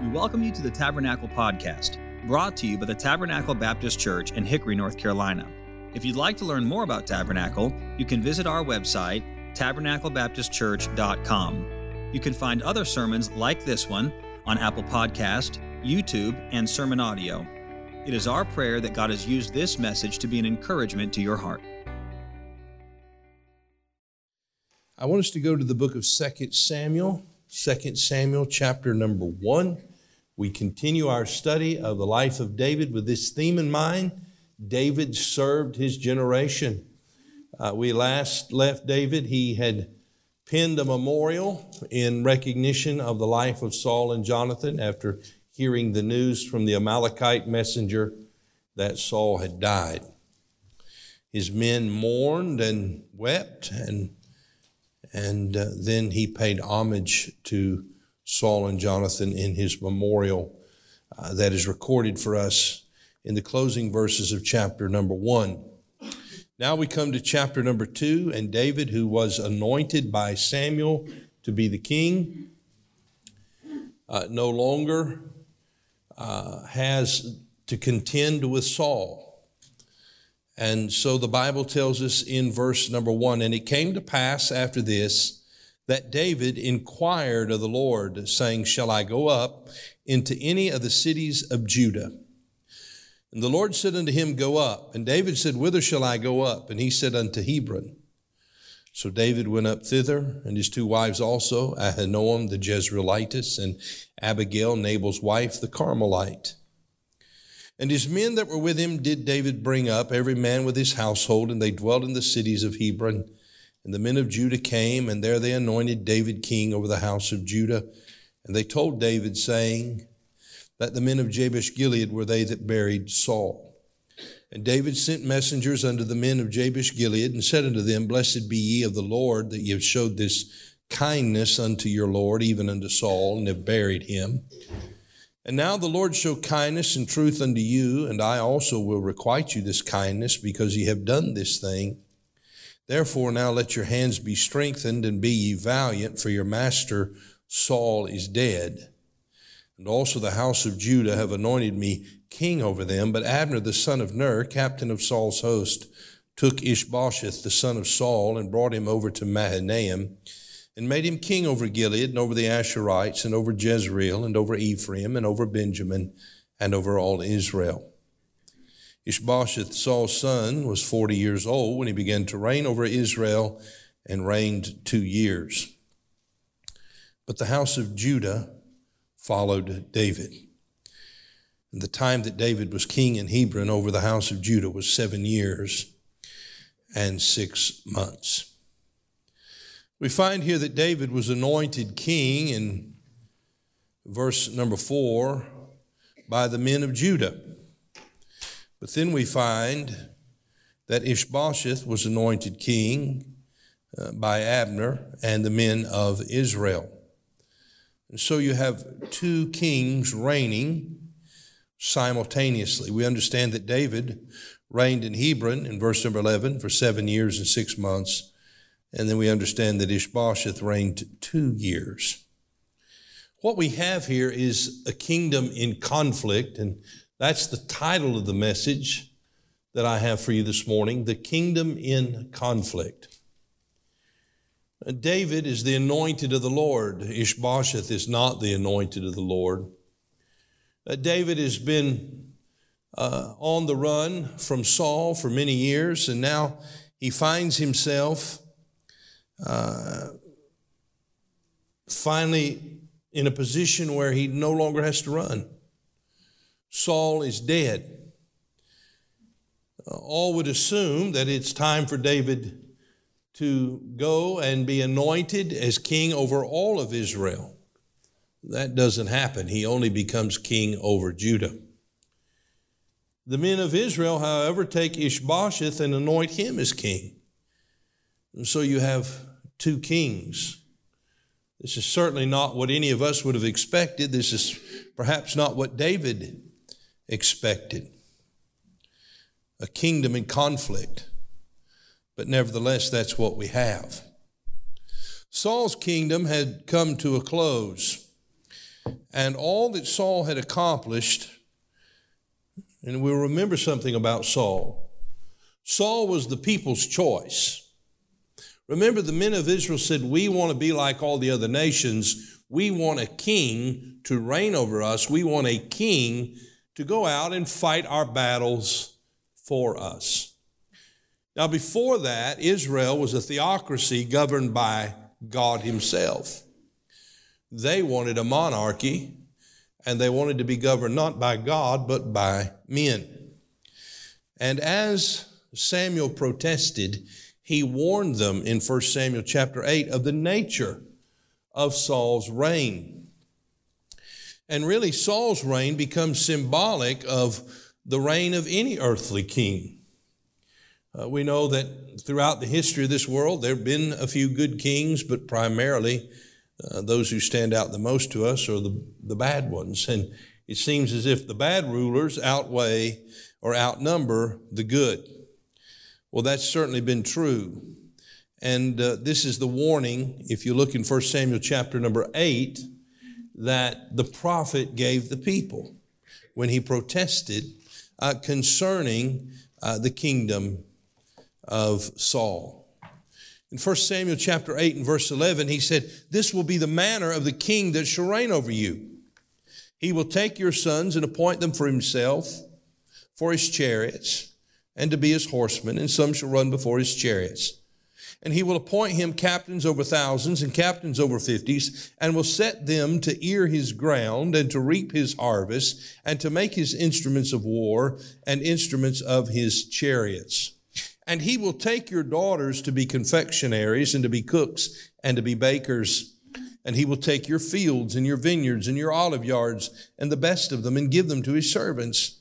We welcome you to the Tabernacle Podcast, brought to you by the Tabernacle Baptist Church in Hickory, North Carolina. If you'd like to learn more about Tabernacle, you can visit our website, tabernaclebaptistchurch.com. You can find other sermons like this one on Apple Podcast, YouTube, and Sermon Audio. It is our prayer that God has used this message to be an encouragement to your heart. I want us to go to the book of 2 Samuel, 2 Samuel chapter number 1. We continue our study of the life of David with this theme in mind. David served his generation. Uh, we last left David, he had penned a memorial in recognition of the life of Saul and Jonathan after hearing the news from the Amalekite messenger that Saul had died. His men mourned and wept and and uh, then he paid homage to Saul and Jonathan in his memorial uh, that is recorded for us in the closing verses of chapter number one. Now we come to chapter number two, and David, who was anointed by Samuel to be the king, uh, no longer uh, has to contend with Saul. And so the Bible tells us in verse number one, and it came to pass after this that David inquired of the Lord, saying, Shall I go up into any of the cities of Judah? And the Lord said unto him, Go up. And David said, Whither shall I go up? And he said, Unto Hebron. So David went up thither, and his two wives also, Ahinoam the Jezreelitess, and Abigail, Nabal's wife, the Carmelite. And his men that were with him did David bring up, every man with his household, and they dwelt in the cities of Hebron. And the men of Judah came, and there they anointed David king over the house of Judah. And they told David, saying, That the men of Jabesh Gilead were they that buried Saul. And David sent messengers unto the men of Jabesh Gilead, and said unto them, Blessed be ye of the Lord, that ye have showed this kindness unto your Lord, even unto Saul, and have buried him. And now the Lord show kindness and truth unto you, and I also will requite you this kindness, because ye have done this thing. Therefore now let your hands be strengthened, and be ye valiant, for your master Saul is dead. And also the house of Judah have anointed me king over them. But Abner the son of Ner, captain of Saul's host, took Ishbosheth the son of Saul, and brought him over to Mahanaim and made him king over Gilead and over the Asherites and over Jezreel and over Ephraim and over Benjamin and over all Israel. Ishbosheth, Saul's son, was 40 years old when he began to reign over Israel and reigned two years. But the house of Judah followed David. And the time that David was king in Hebron over the house of Judah was seven years and six months. We find here that David was anointed king in verse number four by the men of Judah. But then we find that Ishbosheth was anointed king uh, by Abner and the men of Israel. And so you have two kings reigning simultaneously. We understand that David reigned in Hebron in verse number 11 for seven years and six months and then we understand that Ishbosheth reigned two years. What we have here is a kingdom in conflict, and that's the title of the message that I have for you this morning The Kingdom in Conflict. David is the anointed of the Lord. Ishbosheth is not the anointed of the Lord. Uh, David has been uh, on the run from Saul for many years, and now he finds himself uh, finally in a position where he no longer has to run. Saul is dead. Uh, all would assume that it's time for David to go and be anointed as king over all of Israel. That doesn't happen. He only becomes king over Judah. The men of Israel, however, take Ishbosheth and anoint him as king. And so you have two kings. This is certainly not what any of us would have expected. This is perhaps not what David expected. A kingdom in conflict. But nevertheless, that's what we have. Saul's kingdom had come to a close. and all that Saul had accomplished. And we'll remember something about Saul. Saul was the people's choice. Remember, the men of Israel said, We want to be like all the other nations. We want a king to reign over us. We want a king to go out and fight our battles for us. Now, before that, Israel was a theocracy governed by God Himself. They wanted a monarchy, and they wanted to be governed not by God, but by men. And as Samuel protested, he warned them in 1 Samuel chapter 8 of the nature of Saul's reign. And really, Saul's reign becomes symbolic of the reign of any earthly king. Uh, we know that throughout the history of this world, there have been a few good kings, but primarily uh, those who stand out the most to us are the, the bad ones. And it seems as if the bad rulers outweigh or outnumber the good. Well, that's certainly been true. And uh, this is the warning, if you look in 1 Samuel chapter number 8, that the prophet gave the people when he protested uh, concerning uh, the kingdom of Saul. In 1 Samuel chapter 8 and verse 11, he said, This will be the manner of the king that shall reign over you. He will take your sons and appoint them for himself, for his chariots and to be his horsemen, and some shall run before his chariots. And he will appoint him captains over thousands and captains over fifties, and will set them to ear his ground and to reap his harvest, and to make his instruments of war and instruments of his chariots. And he will take your daughters to be confectionaries and to be cooks and to be bakers. And he will take your fields and your vineyards and your olive yards and the best of them and give them to his servants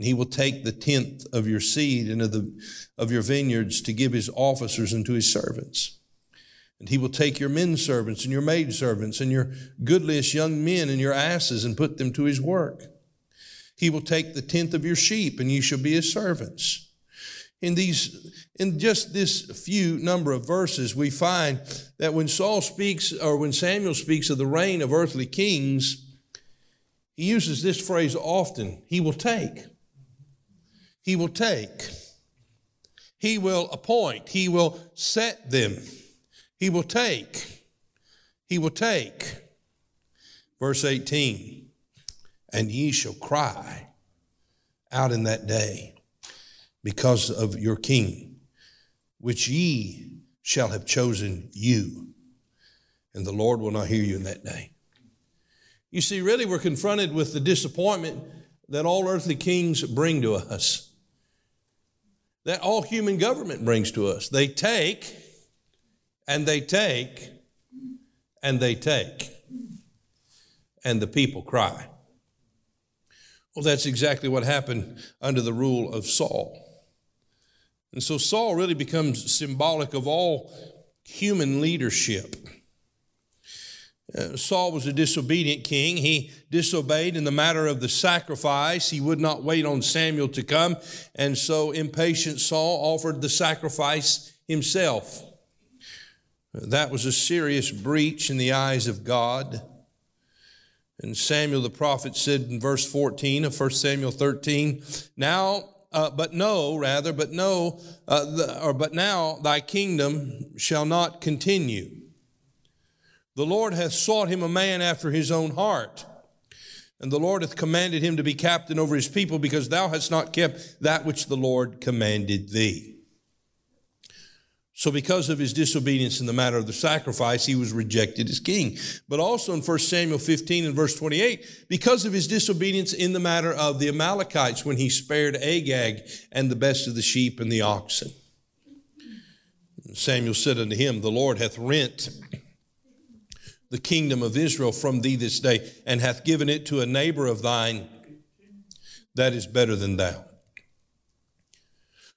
and he will take the tenth of your seed and of, the, of your vineyards to give his officers and to his servants. And he will take your men servants and your maid servants and your goodliest young men and your asses and put them to his work. He will take the tenth of your sheep and you shall be his servants. In these, in just this few number of verses, we find that when Saul speaks or when Samuel speaks of the reign of earthly kings, he uses this phrase often. He will take. He will take. He will appoint. He will set them. He will take. He will take. Verse 18 And ye shall cry out in that day because of your king, which ye shall have chosen you. And the Lord will not hear you in that day. You see, really, we're confronted with the disappointment that all earthly kings bring to us that all human government brings to us. They take and they take and they take, and the people cry. Well, that's exactly what happened under the rule of Saul. And so Saul really becomes symbolic of all human leadership. Uh, Saul was a disobedient king. He disobeyed in the matter of the sacrifice. He would not wait on Samuel to come. And so impatient Saul offered the sacrifice himself. That was a serious breach in the eyes of God. And Samuel the prophet said in verse 14 of 1 Samuel 13, Now, uh, but no, rather, but no, uh, the, or but now thy kingdom shall not continue. The Lord hath sought him a man after his own heart. And the Lord hath commanded him to be captain over his people because thou hast not kept that which the Lord commanded thee. So, because of his disobedience in the matter of the sacrifice, he was rejected as king. But also in 1 Samuel 15 and verse 28, because of his disobedience in the matter of the Amalekites when he spared Agag and the best of the sheep and the oxen. Samuel said unto him, The Lord hath rent the kingdom of Israel from thee this day, and hath given it to a neighbor of thine that is better than thou.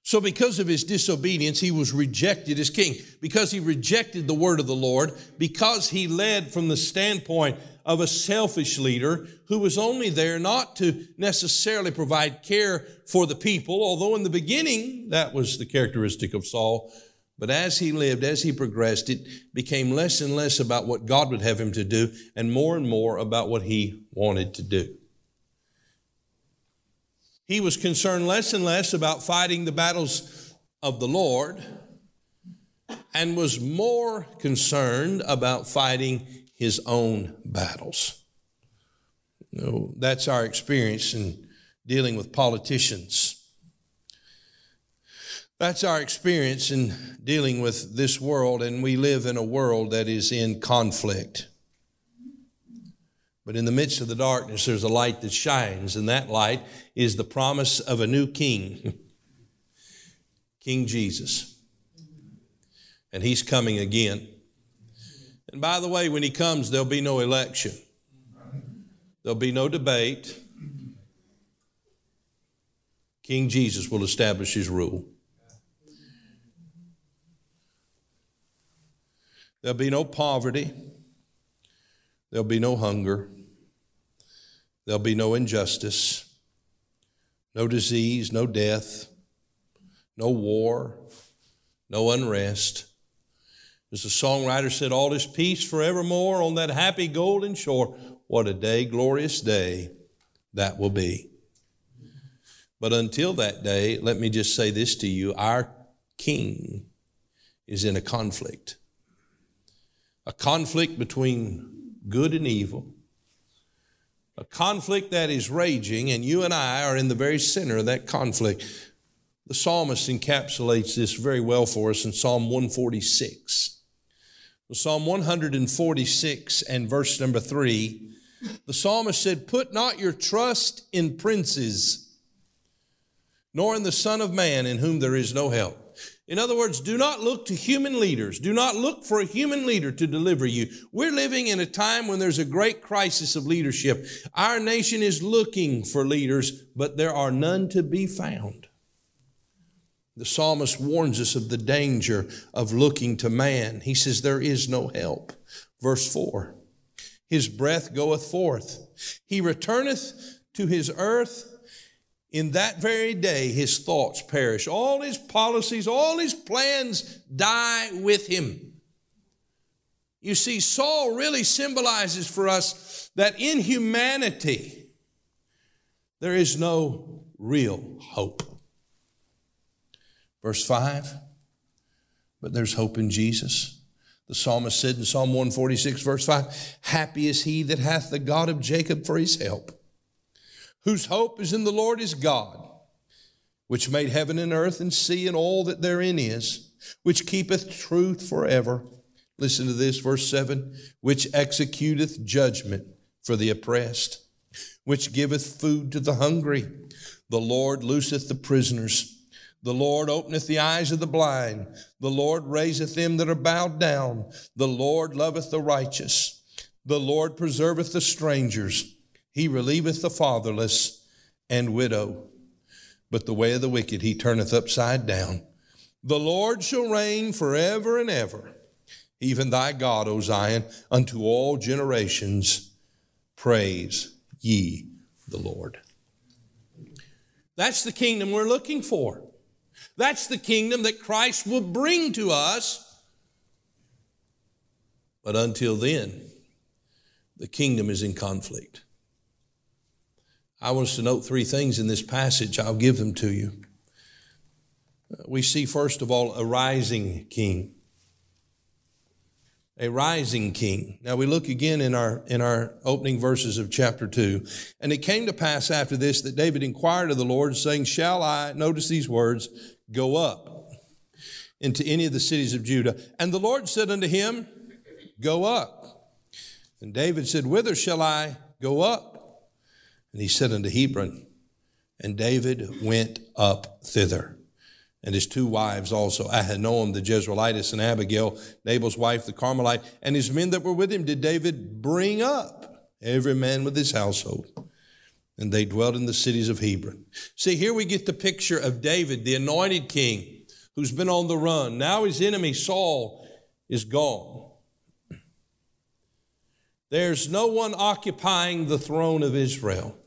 So, because of his disobedience, he was rejected as king. Because he rejected the word of the Lord, because he led from the standpoint of a selfish leader who was only there not to necessarily provide care for the people, although in the beginning that was the characteristic of Saul, But as he lived, as he progressed, it became less and less about what God would have him to do and more and more about what he wanted to do. He was concerned less and less about fighting the battles of the Lord and was more concerned about fighting his own battles. You know, that's our experience in dealing with politicians. That's our experience in dealing with this world, and we live in a world that is in conflict. But in the midst of the darkness, there's a light that shines, and that light is the promise of a new king, King Jesus. And he's coming again. And by the way, when he comes, there'll be no election, there'll be no debate. King Jesus will establish his rule. There'll be no poverty. There'll be no hunger. There'll be no injustice, no disease, no death, no war, no unrest. As the songwriter said, all is peace forevermore on that happy golden shore. What a day, glorious day that will be. But until that day, let me just say this to you our king is in a conflict. A conflict between good and evil, a conflict that is raging, and you and I are in the very center of that conflict. The psalmist encapsulates this very well for us in Psalm 146. Psalm 146 and verse number 3, the psalmist said, Put not your trust in princes, nor in the Son of Man in whom there is no help. In other words, do not look to human leaders. Do not look for a human leader to deliver you. We're living in a time when there's a great crisis of leadership. Our nation is looking for leaders, but there are none to be found. The psalmist warns us of the danger of looking to man. He says, There is no help. Verse 4 His breath goeth forth, he returneth to his earth in that very day, his thoughts perish. All his policies, all his plans die with him. You see, Saul really symbolizes for us that in humanity, there is no real hope. Verse 5 But there's hope in Jesus. The psalmist said in Psalm 146, verse 5 Happy is he that hath the God of Jacob for his help whose hope is in the Lord is God, which made heaven and earth and sea and all that therein is, which keepeth truth forever. Listen to this, verse 7 which executeth judgment for the oppressed, which giveth food to the hungry. The Lord looseth the prisoners. The Lord openeth the eyes of the blind. The Lord raiseth them that are bowed down. The Lord loveth the righteous. The Lord preserveth the strangers. He relieveth the fatherless and widow, but the way of the wicked he turneth upside down. The Lord shall reign forever and ever, even thy God, O Zion, unto all generations. Praise ye the Lord. That's the kingdom we're looking for. That's the kingdom that Christ will bring to us. But until then, the kingdom is in conflict. I want us to note three things in this passage. I'll give them to you. Uh, we see, first of all, a rising king. A rising king. Now we look again in our, in our opening verses of chapter 2. And it came to pass after this that David inquired of the Lord, saying, Shall I, notice these words, go up into any of the cities of Judah? And the Lord said unto him, Go up. And David said, Whither shall I go up? And he said unto Hebron, and David went up thither. And his two wives also, Ahinoam the Jezreelitess and Abigail, Nabal's wife the Carmelite, and his men that were with him did David bring up, every man with his household. And they dwelt in the cities of Hebron. See, here we get the picture of David, the anointed king, who's been on the run. Now his enemy, Saul, is gone. There's no one occupying the throne of Israel.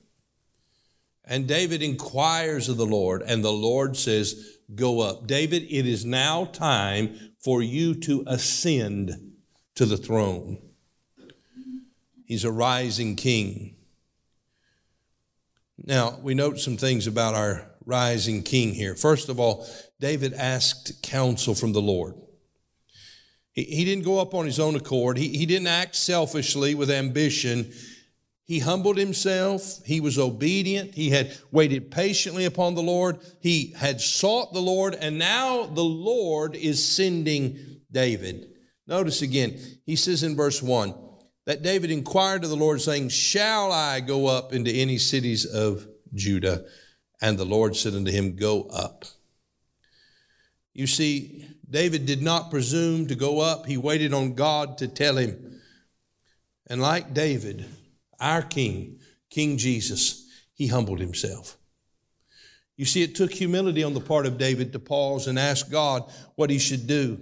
And David inquires of the Lord, and the Lord says, Go up. David, it is now time for you to ascend to the throne. He's a rising king. Now, we note some things about our rising king here. First of all, David asked counsel from the Lord. He, he didn't go up on his own accord, he, he didn't act selfishly with ambition. He humbled himself. He was obedient. He had waited patiently upon the Lord. He had sought the Lord, and now the Lord is sending David. Notice again, he says in verse 1 that David inquired of the Lord, saying, Shall I go up into any cities of Judah? And the Lord said unto him, Go up. You see, David did not presume to go up. He waited on God to tell him. And like David, our King, King Jesus, he humbled himself. You see, it took humility on the part of David to pause and ask God what he should do.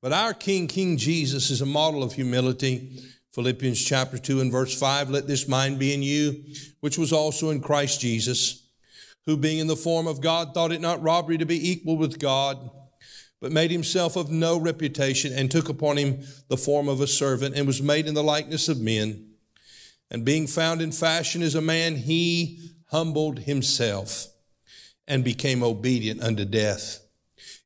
But our King, King Jesus, is a model of humility. Philippians chapter 2 and verse 5 Let this mind be in you, which was also in Christ Jesus, who being in the form of God thought it not robbery to be equal with God, but made himself of no reputation, and took upon him the form of a servant, and was made in the likeness of men. And being found in fashion as a man, he humbled himself and became obedient unto death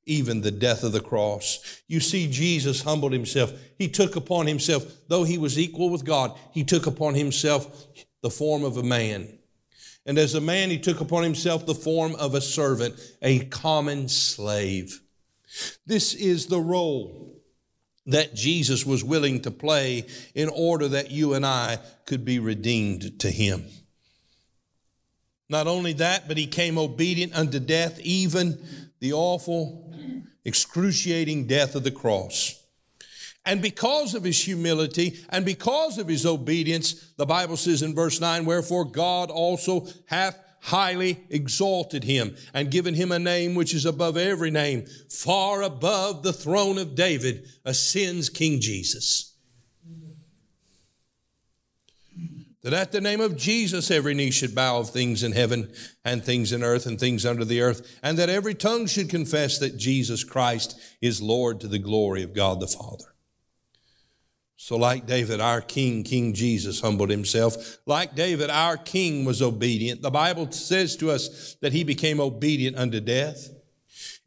even the death of the cross. You see, Jesus humbled himself. He took upon himself, though he was equal with God, he took upon himself the form of a man. And as a man, he took upon himself the form of a servant, a common slave. This is the role that Jesus was willing to play in order that you and I could be redeemed to him. Not only that, but he came obedient unto death, even the awful excruciating death of the cross. And because of his humility and because of his obedience, the Bible says in verse 9, Wherefore God also hath highly exalted him and given him a name which is above every name, far above the throne of David, ascends King Jesus. that at the name of Jesus every knee should bow of things in heaven and things in earth and things under the earth, and that every tongue should confess that Jesus Christ is Lord to the glory of God the Father. So, like David, our King, King Jesus, humbled himself. Like David, our King was obedient. The Bible says to us that he became obedient unto death.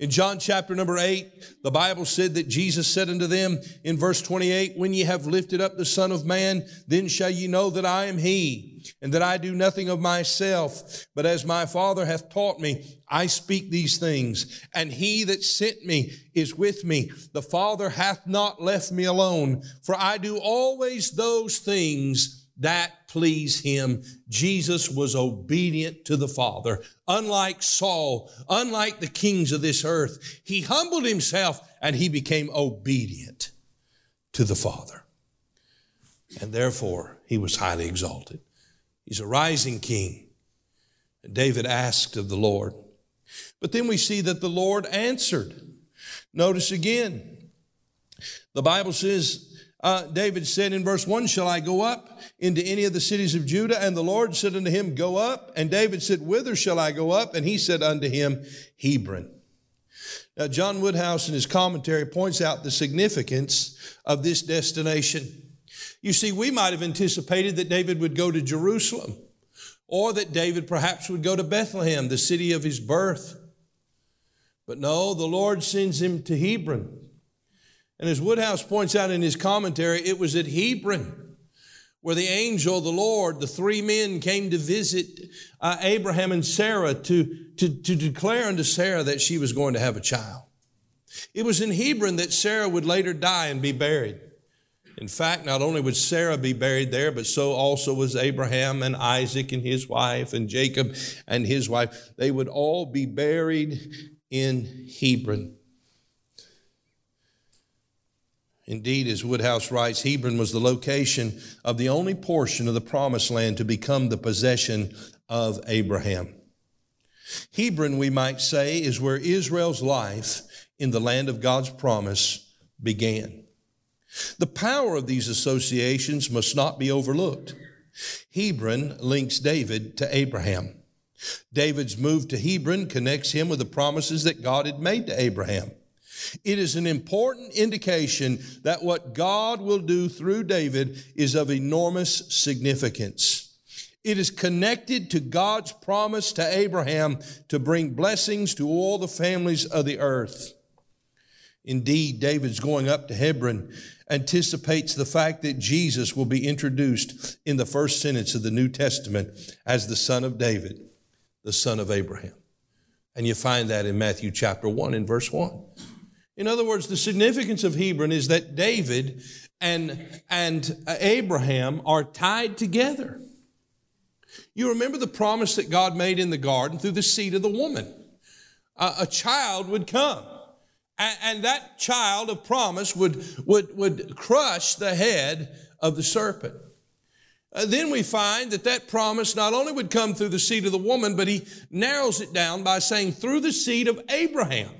In John chapter number 8, the Bible said that Jesus said unto them in verse 28, When ye have lifted up the Son of Man, then shall ye know that I am He, and that I do nothing of myself, but as my Father hath taught me, I speak these things. And He that sent me is with me. The Father hath not left me alone, for I do always those things that please him. Jesus was obedient to the Father. Unlike Saul, unlike the kings of this earth, he humbled himself and he became obedient to the Father. And therefore, he was highly exalted. He's a rising king. David asked of the Lord. But then we see that the Lord answered. Notice again, the Bible says, uh, David said in verse 1, Shall I go up into any of the cities of Judah? And the Lord said unto him, Go up. And David said, Whither shall I go up? And he said unto him, Hebron. Now, John Woodhouse in his commentary points out the significance of this destination. You see, we might have anticipated that David would go to Jerusalem or that David perhaps would go to Bethlehem, the city of his birth. But no, the Lord sends him to Hebron. And as Woodhouse points out in his commentary, it was at Hebron where the angel the Lord, the three men came to visit uh, Abraham and Sarah to, to, to declare unto Sarah that she was going to have a child. It was in Hebron that Sarah would later die and be buried. In fact, not only would Sarah be buried there, but so also was Abraham and Isaac and his wife and Jacob and his wife. They would all be buried in Hebron. Indeed, as Woodhouse writes, Hebron was the location of the only portion of the promised land to become the possession of Abraham. Hebron, we might say, is where Israel's life in the land of God's promise began. The power of these associations must not be overlooked. Hebron links David to Abraham. David's move to Hebron connects him with the promises that God had made to Abraham. It is an important indication that what God will do through David is of enormous significance. It is connected to God's promise to Abraham to bring blessings to all the families of the earth. Indeed, David's going up to Hebron anticipates the fact that Jesus will be introduced in the first sentence of the New Testament as the son of David, the son of Abraham. And you find that in Matthew chapter 1 and verse 1. In other words, the significance of Hebron is that David and, and Abraham are tied together. You remember the promise that God made in the garden through the seed of the woman. a child would come. And, and that child of promise would, would, would crush the head of the serpent. Uh, then we find that that promise not only would come through the seed of the woman, but he narrows it down by saying through the seed of Abraham.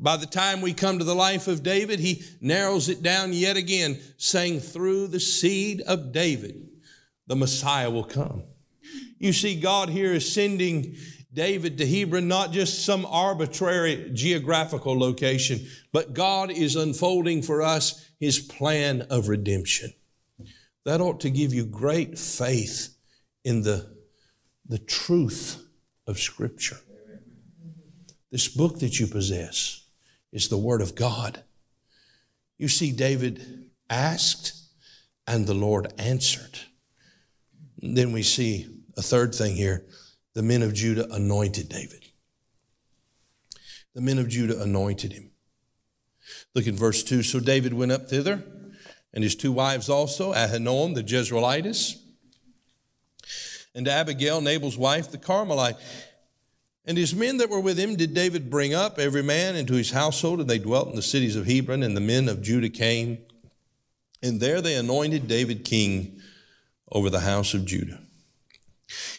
By the time we come to the life of David, he narrows it down yet again, saying through the seed of David, the Messiah will come. You see, God here is sending David to Hebron, not just some arbitrary geographical location, but God is unfolding for us his plan of redemption. That ought to give you great faith in the, the truth of Scripture. This book that you possess is the Word of God. You see, David asked, and the Lord answered. then we see a third thing here the men of Judah anointed David. The men of Judah anointed him. Look at verse 2. So David went up thither, and his two wives also, Ahinoam the Jezreelitess, and Abigail, Nabal's wife, the Carmelite. And his men that were with him did David bring up, every man into his household, and they dwelt in the cities of Hebron, and the men of Judah came. And there they anointed David king over the house of Judah.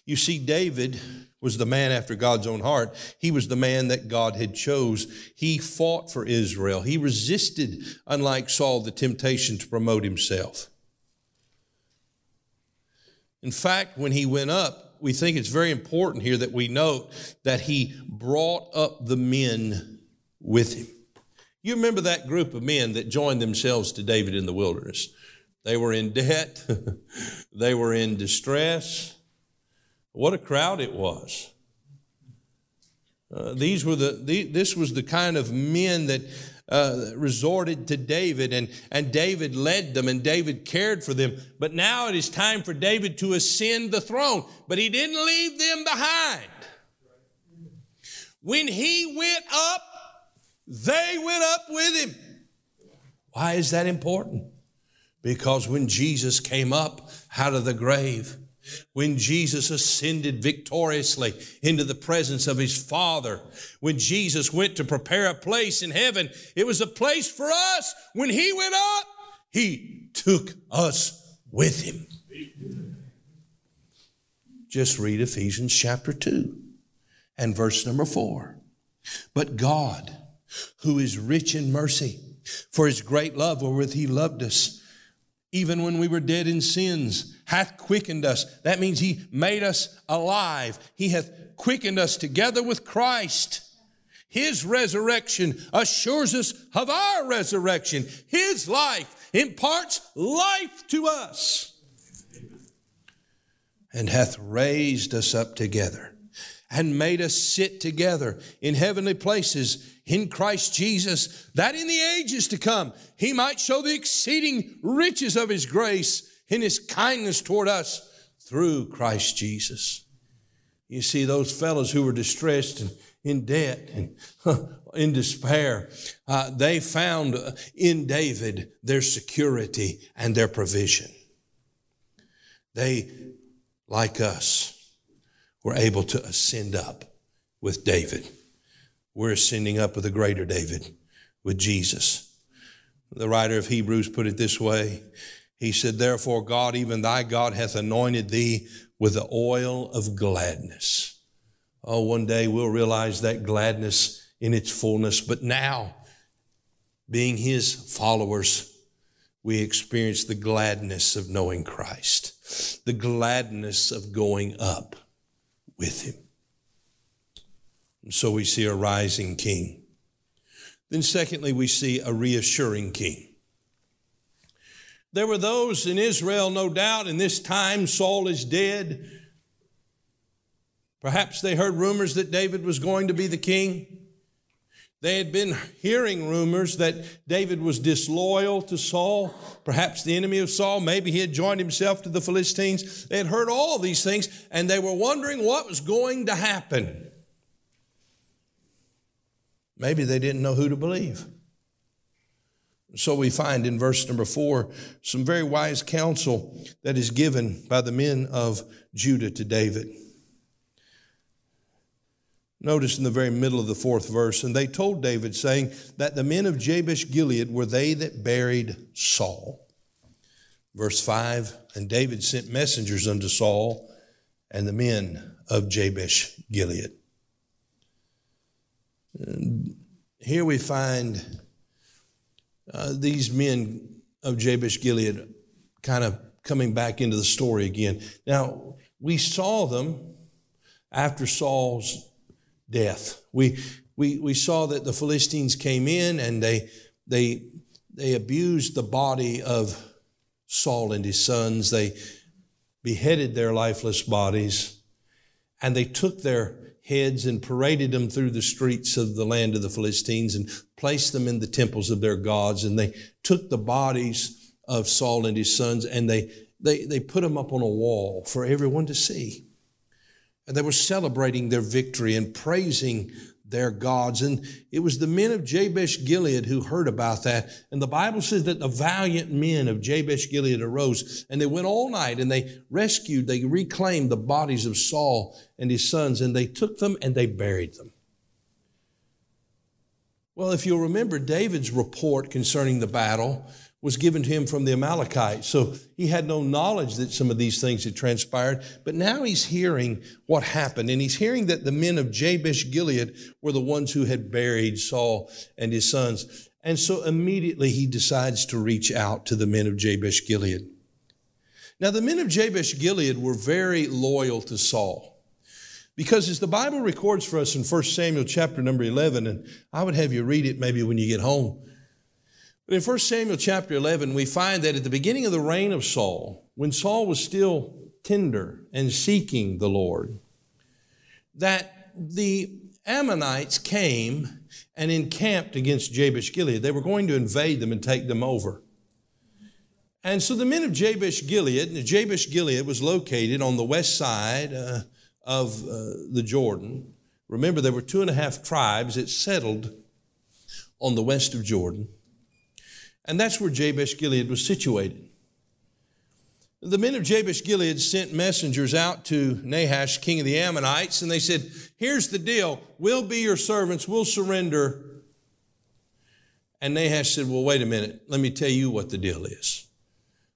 You see, David was the man after God's own heart. He was the man that God had chose. He fought for Israel. He resisted, unlike Saul, the temptation to promote himself. In fact, when he went up, we think it's very important here that we note that he brought up the men with him. You remember that group of men that joined themselves to David in the wilderness? They were in debt, they were in distress, what a crowd it was. Uh, these were the, the, this was the kind of men that uh, resorted to David, and, and David led them, and David cared for them. But now it is time for David to ascend the throne. But he didn't leave them behind. When he went up, they went up with him. Why is that important? Because when Jesus came up out of the grave, when Jesus ascended victoriously into the presence of his Father, when Jesus went to prepare a place in heaven, it was a place for us. When he went up, he took us with him. Just read Ephesians chapter 2 and verse number 4. But God, who is rich in mercy, for his great love wherewith he loved us, even when we were dead in sins, hath quickened us. That means he made us alive. He hath quickened us together with Christ. His resurrection assures us of our resurrection. His life imparts life to us and hath raised us up together and made us sit together in heavenly places in Christ Jesus, that in the ages to come he might show the exceeding riches of his grace in his kindness toward us through Christ Jesus. You see, those fellows who were distressed and in debt and in despair, uh, they found in David their security and their provision. They, like us, were able to ascend up with David. We're ascending up with a greater David, with Jesus. The writer of Hebrews put it this way. He said, Therefore, God, even thy God, hath anointed thee with the oil of gladness. Oh, one day we'll realize that gladness in its fullness. But now, being his followers, we experience the gladness of knowing Christ, the gladness of going up with him. And so we see a rising king. Then, secondly, we see a reassuring king. There were those in Israel, no doubt, in this time Saul is dead. Perhaps they heard rumors that David was going to be the king. They had been hearing rumors that David was disloyal to Saul, perhaps the enemy of Saul. Maybe he had joined himself to the Philistines. They had heard all these things and they were wondering what was going to happen. Maybe they didn't know who to believe. So we find in verse number four some very wise counsel that is given by the men of Judah to David. Notice in the very middle of the fourth verse, and they told David, saying that the men of Jabesh Gilead were they that buried Saul. Verse 5 And David sent messengers unto Saul and the men of Jabesh Gilead. And here we find uh, these men of Jabesh Gilead kind of coming back into the story again. Now, we saw them after Saul's death. We, we, we saw that the Philistines came in and they, they, they abused the body of Saul and his sons. They beheaded their lifeless bodies and they took their heads and paraded them through the streets of the land of the Philistines and placed them in the temples of their gods. And they took the bodies of Saul and his sons and they, they, they put them up on a wall for everyone to see. And they were celebrating their victory and praising their gods. And it was the men of Jabesh Gilead who heard about that. And the Bible says that the valiant men of Jabesh Gilead arose and they went all night and they rescued, they reclaimed the bodies of Saul and his sons and they took them and they buried them. Well, if you'll remember David's report concerning the battle, was given to him from the Amalekites. So he had no knowledge that some of these things had transpired, but now he's hearing what happened. And he's hearing that the men of Jabesh Gilead were the ones who had buried Saul and his sons. And so immediately he decides to reach out to the men of Jabesh Gilead. Now, the men of Jabesh Gilead were very loyal to Saul. Because as the Bible records for us in 1 Samuel chapter number 11, and I would have you read it maybe when you get home. In 1 Samuel chapter 11, we find that at the beginning of the reign of Saul, when Saul was still tender and seeking the Lord, that the Ammonites came and encamped against Jabesh Gilead. They were going to invade them and take them over. And so the men of Jabesh Gilead, and Jabesh Gilead was located on the west side uh, of uh, the Jordan. Remember, there were two and a half tribes that settled on the west of Jordan. And that's where Jabesh Gilead was situated. The men of Jabesh Gilead sent messengers out to Nahash, king of the Ammonites, and they said, Here's the deal. We'll be your servants. We'll surrender. And Nahash said, Well, wait a minute. Let me tell you what the deal is.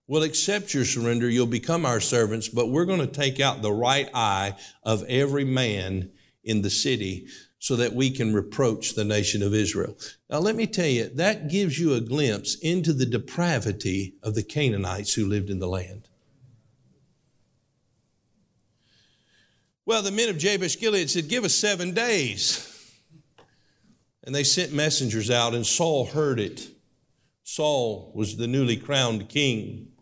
We'll accept your surrender. You'll become our servants, but we're going to take out the right eye of every man in the city so that we can reproach the nation of Israel. Now, let me tell you, that gives you a glimpse into the depravity of the Canaanites who lived in the land. Well, the men of Jabesh Gilead said, Give us seven days. And they sent messengers out, and Saul heard it. Saul was the newly crowned king.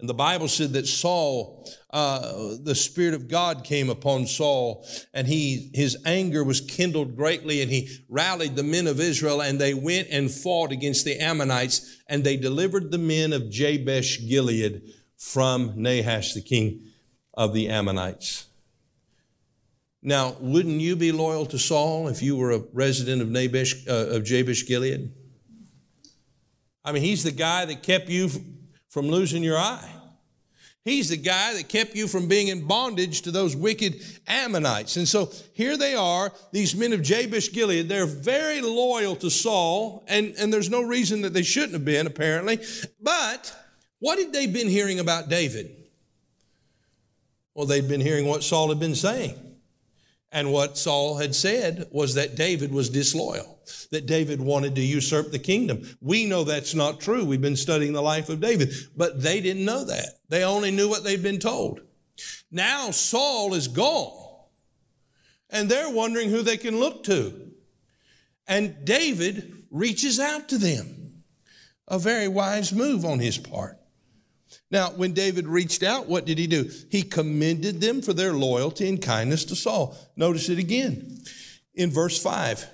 And the Bible said that Saul, uh, the Spirit of God came upon Saul, and he, his anger was kindled greatly, and he rallied the men of Israel, and they went and fought against the Ammonites, and they delivered the men of Jabesh Gilead from Nahash, the king of the Ammonites. Now, wouldn't you be loyal to Saul if you were a resident of, Nabash, uh, of Jabesh Gilead? I mean, he's the guy that kept you from losing your eye. He's the guy that kept you from being in bondage to those wicked Ammonites. And so here they are, these men of Jabesh Gilead. They're very loyal to Saul, and, and there's no reason that they shouldn't have been, apparently. But what had they been hearing about David? Well, they'd been hearing what Saul had been saying. And what Saul had said was that David was disloyal, that David wanted to usurp the kingdom. We know that's not true. We've been studying the life of David, but they didn't know that. They only knew what they'd been told. Now Saul is gone. And they're wondering who they can look to. And David reaches out to them. A very wise move on his part. Now, when David reached out, what did he do? He commended them for their loyalty and kindness to Saul. Notice it again in verse 5.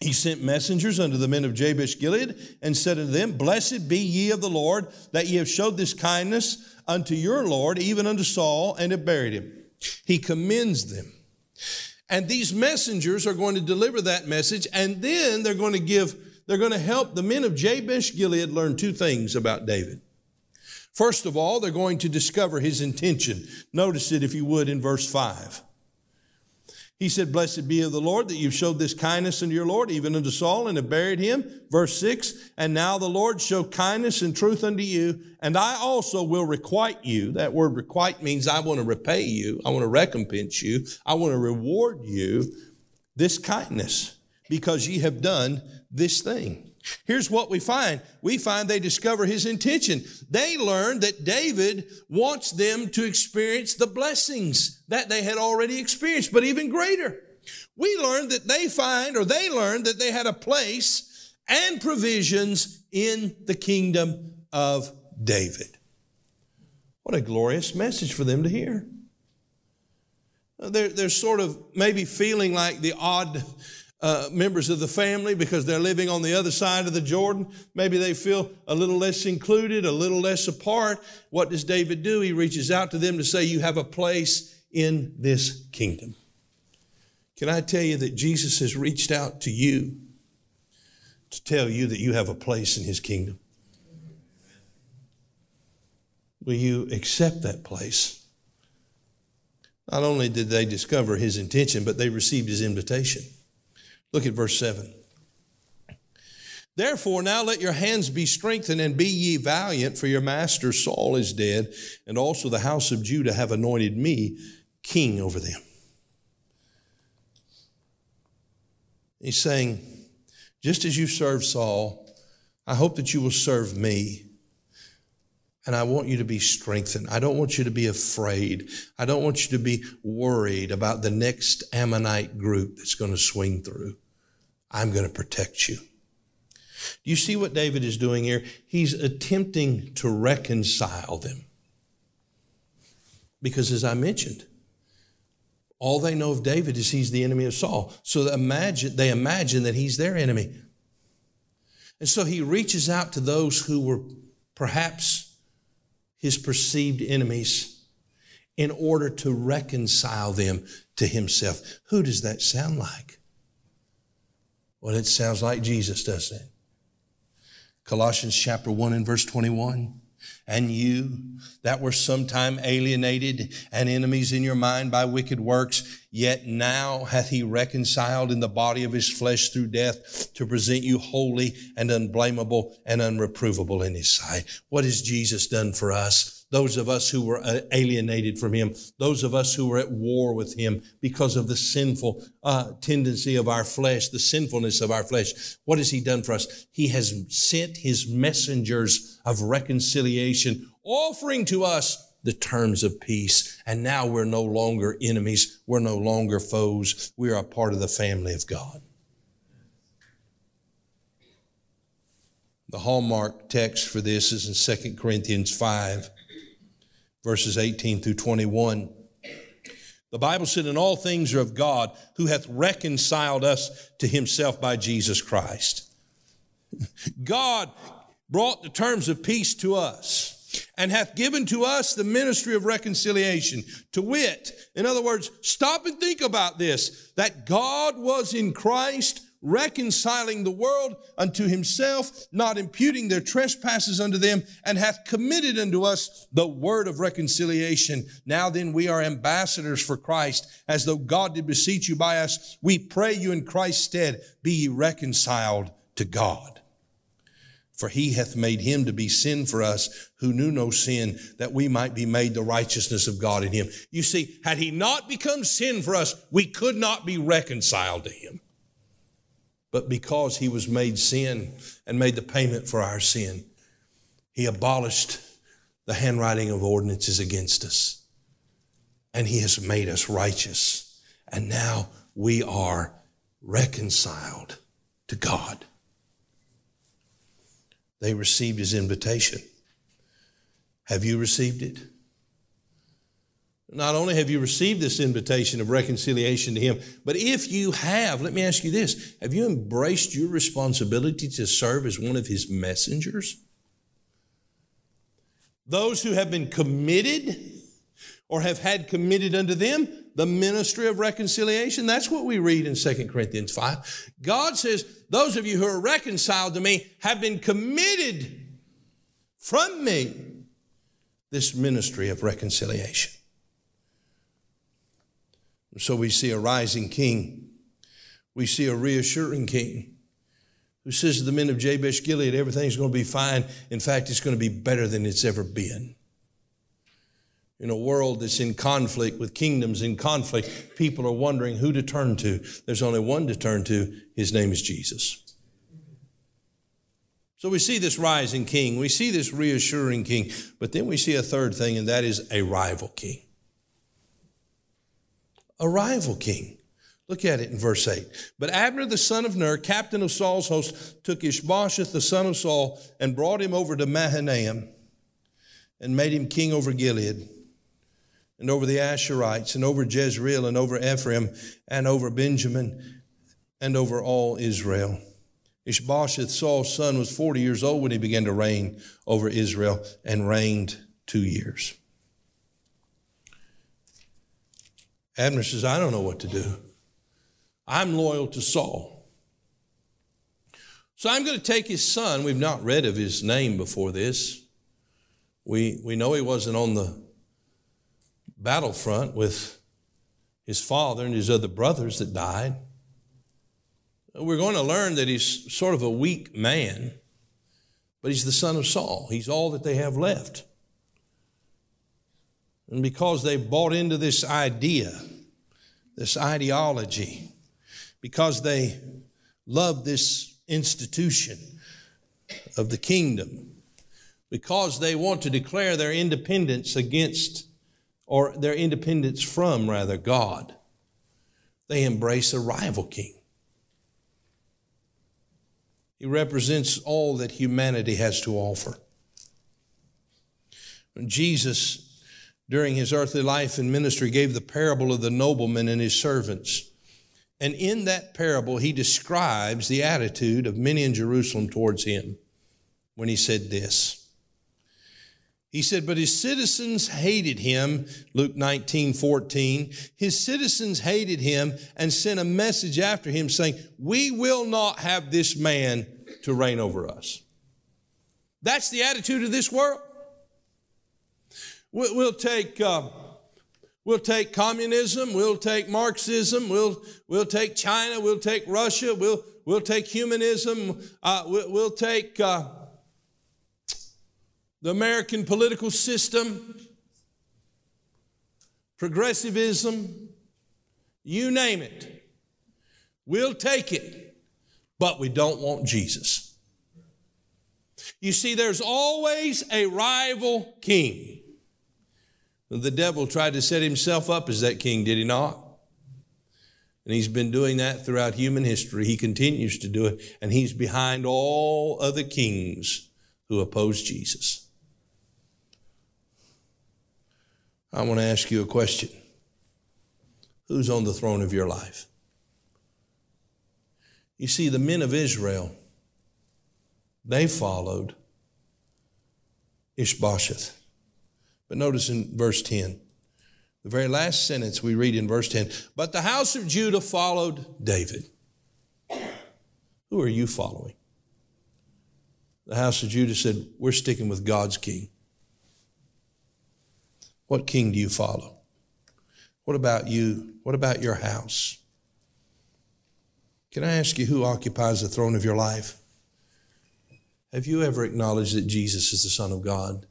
He sent messengers unto the men of Jabesh Gilead and said unto them, Blessed be ye of the Lord, that ye have showed this kindness unto your Lord, even unto Saul, and have buried him. He commends them. And these messengers are going to deliver that message, and then they're going to give, they're going to help the men of Jabesh Gilead learn two things about David. First of all, they're going to discover his intention. Notice it, if you would, in verse 5. He said, Blessed be of the Lord that you've showed this kindness unto your Lord, even unto Saul, and have buried him. Verse 6 And now the Lord show kindness and truth unto you, and I also will requite you. That word requite means I want to repay you, I want to recompense you, I want to reward you this kindness because ye have done this thing. Here's what we find. We find they discover his intention. They learn that David wants them to experience the blessings that they had already experienced, but even greater. We learn that they find, or they learned that they had a place and provisions in the kingdom of David. What a glorious message for them to hear. They're, they're sort of maybe feeling like the odd uh, members of the family because they're living on the other side of the Jordan. Maybe they feel a little less included, a little less apart. What does David do? He reaches out to them to say, You have a place in this kingdom. Can I tell you that Jesus has reached out to you to tell you that you have a place in his kingdom? Will you accept that place? Not only did they discover his intention, but they received his invitation. Look at verse 7. Therefore, now let your hands be strengthened and be ye valiant, for your master Saul is dead, and also the house of Judah have anointed me king over them. He's saying, just as you serve Saul, I hope that you will serve me. And I want you to be strengthened. I don't want you to be afraid. I don't want you to be worried about the next Ammonite group that's going to swing through. I'm going to protect you. Do you see what David is doing here? He's attempting to reconcile them. Because as I mentioned, all they know of David is he's the enemy of Saul. So imagine, they imagine that he's their enemy. And so he reaches out to those who were perhaps his perceived enemies in order to reconcile them to himself. Who does that sound like? Well, it sounds like Jesus, doesn't it? Colossians chapter 1 and verse 21 and you that were sometime alienated and enemies in your mind by wicked works, yet now hath he reconciled in the body of his flesh through death to present you holy and unblameable and unreprovable in his sight. What has Jesus done for us? Those of us who were uh, alienated from him, those of us who were at war with him because of the sinful uh, tendency of our flesh, the sinfulness of our flesh. What has he done for us? He has sent his messengers of reconciliation, offering to us the terms of peace. And now we're no longer enemies. We're no longer foes. We are a part of the family of God. The hallmark text for this is in 2 Corinthians 5 verses 18 through 21. The Bible said, In all things are of God, who hath reconciled us to himself by Jesus Christ. God brought the terms of peace to us and hath given to us the ministry of reconciliation. To wit, in other words, stop and think about this that God was in Christ reconciling the world unto himself, not imputing their trespasses unto them, and hath committed unto us the word of reconciliation. Now then, we are ambassadors for Christ, as though God did beseech you by us. We pray you in Christ's stead, be ye reconciled to God. For he hath made him to be sin for us who knew no sin, that we might be made the righteousness of God in him. You see, had he not become sin for us, we could not be reconciled to him. But because he was made sin and made the payment for our sin, he abolished the handwriting of ordinances against us. And he has made us righteous and now we are reconciled to God. They received his invitation. Have you received it? Not only have you received this invitation of reconciliation to Him, but if you have, let me ask you this have you embraced your responsibility to serve as one of His messengers? Those who have been committed or have had committed unto them the ministry of reconciliation. That's what we read in 2 Corinthians 5. God says, Those of you who are reconciled to me have been committed from me this ministry of reconciliation. So we see a rising king. We see a reassuring king who says to the men of Jabesh Gilead, everything's going to be fine. In fact, it's going to be better than it's ever been. In a world that's in conflict, with kingdoms in conflict, people are wondering who to turn to. There's only one to turn to. His name is Jesus. So we see this rising king, we see this reassuring king, but then we see a third thing, and that is a rival king. A rival king. Look at it in verse 8. But Abner the son of Ner, captain of Saul's host, took Ishbosheth the son of Saul and brought him over to Mahanaim and made him king over Gilead and over the Asherites and over Jezreel and over Ephraim and over Benjamin and over all Israel. Ishbosheth, Saul's son, was 40 years old when he began to reign over Israel and reigned two years. Abner says, I don't know what to do. I'm loyal to Saul. So I'm going to take his son. We've not read of his name before this. We, we know he wasn't on the battlefront with his father and his other brothers that died. We're going to learn that he's sort of a weak man, but he's the son of Saul. He's all that they have left. And because they bought into this idea, this ideology, because they love this institution of the kingdom, because they want to declare their independence against, or their independence from, rather, God, they embrace a rival king. He represents all that humanity has to offer. Jesus during his earthly life and ministry gave the parable of the nobleman and his servants. And in that parable, he describes the attitude of many in Jerusalem towards him when he said this. He said, But his citizens hated him, Luke 19, 14. His citizens hated him and sent a message after him saying, We will not have this man to reign over us. That's the attitude of this world. We'll take, uh, we'll take communism, we'll take Marxism, we'll, we'll take China, we'll take Russia, we'll, we'll take humanism, uh, we'll, we'll, take uh, the American political system, progressivism, you name it. We'll take it, but we don't want Jesus. You see, there's always a rival king. The devil tried to set himself up as that king, did he not? And he's been doing that throughout human history. He continues to do it, and he's behind all other kings who oppose Jesus. I want to ask you a question Who's on the throne of your life? You see, the men of Israel, they followed Ishbosheth. But notice in verse 10, the very last sentence we read in verse 10 But the house of Judah followed David. Who are you following? The house of Judah said, We're sticking with God's king. What king do you follow? What about you? What about your house? Can I ask you who occupies the throne of your life? Have you ever acknowledged that Jesus is the Son of God?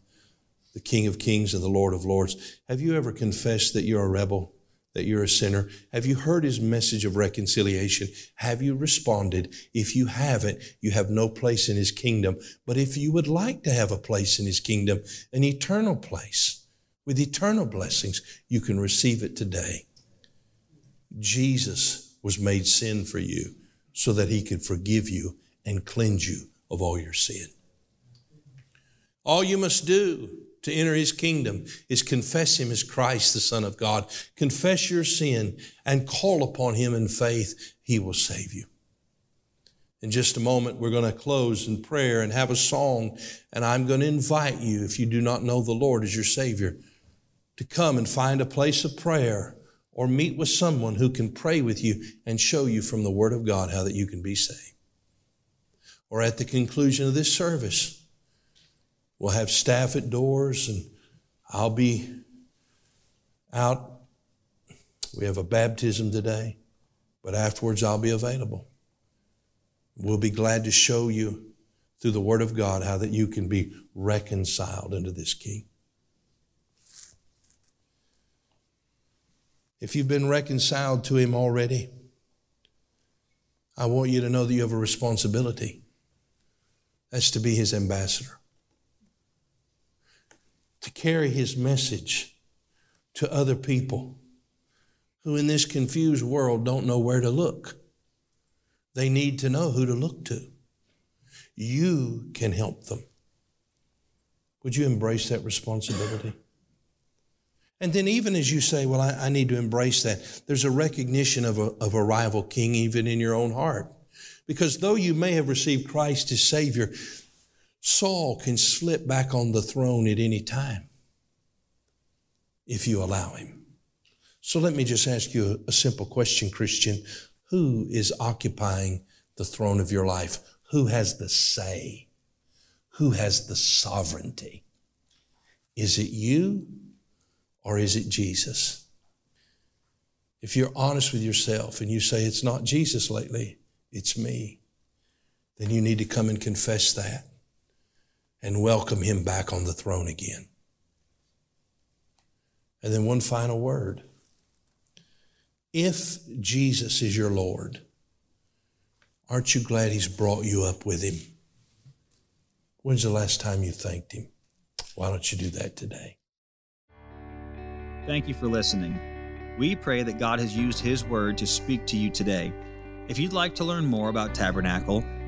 The King of Kings and the Lord of Lords. Have you ever confessed that you're a rebel, that you're a sinner? Have you heard his message of reconciliation? Have you responded? If you haven't, you have no place in his kingdom. But if you would like to have a place in his kingdom, an eternal place with eternal blessings, you can receive it today. Jesus was made sin for you so that he could forgive you and cleanse you of all your sin. All you must do to enter his kingdom is confess him as Christ, the Son of God. Confess your sin and call upon him in faith. He will save you. In just a moment, we're going to close in prayer and have a song. And I'm going to invite you, if you do not know the Lord as your Savior, to come and find a place of prayer or meet with someone who can pray with you and show you from the Word of God how that you can be saved. Or at the conclusion of this service, we'll have staff at doors and I'll be out. We have a baptism today, but afterwards I'll be available. We'll be glad to show you through the Word of God how that you can be reconciled into this King. If you've been reconciled to Him already, I want you to know that you have a responsibility. That's to be His ambassador, to carry His message to other people who, in this confused world, don't know where to look. They need to know who to look to. You can help them. Would you embrace that responsibility? And then, even as you say, Well, I, I, need to embrace that, there's a recognition of a, of a rival king even in your own heart. Because though you may have received Christ as Savior, Saul can slip back on the throne at any time if you allow him. So let me just ask you a, simple question, Christian. Who is occupying the throne of your life? Who has the say? Who has the sovereignty? Is it you or is it Jesus? If you're honest with yourself and you say it's not Jesus lately, it's me, then you need to come and confess that and welcome him back on the throne again. And then one final word. If Jesus is your Lord, aren't you glad He's brought you up with Him? When's the last time you thanked Him? Why don't you do that today? Thank you for listening. We pray that God has used His Word to speak to you today. If you'd like to learn more about Tabernacle,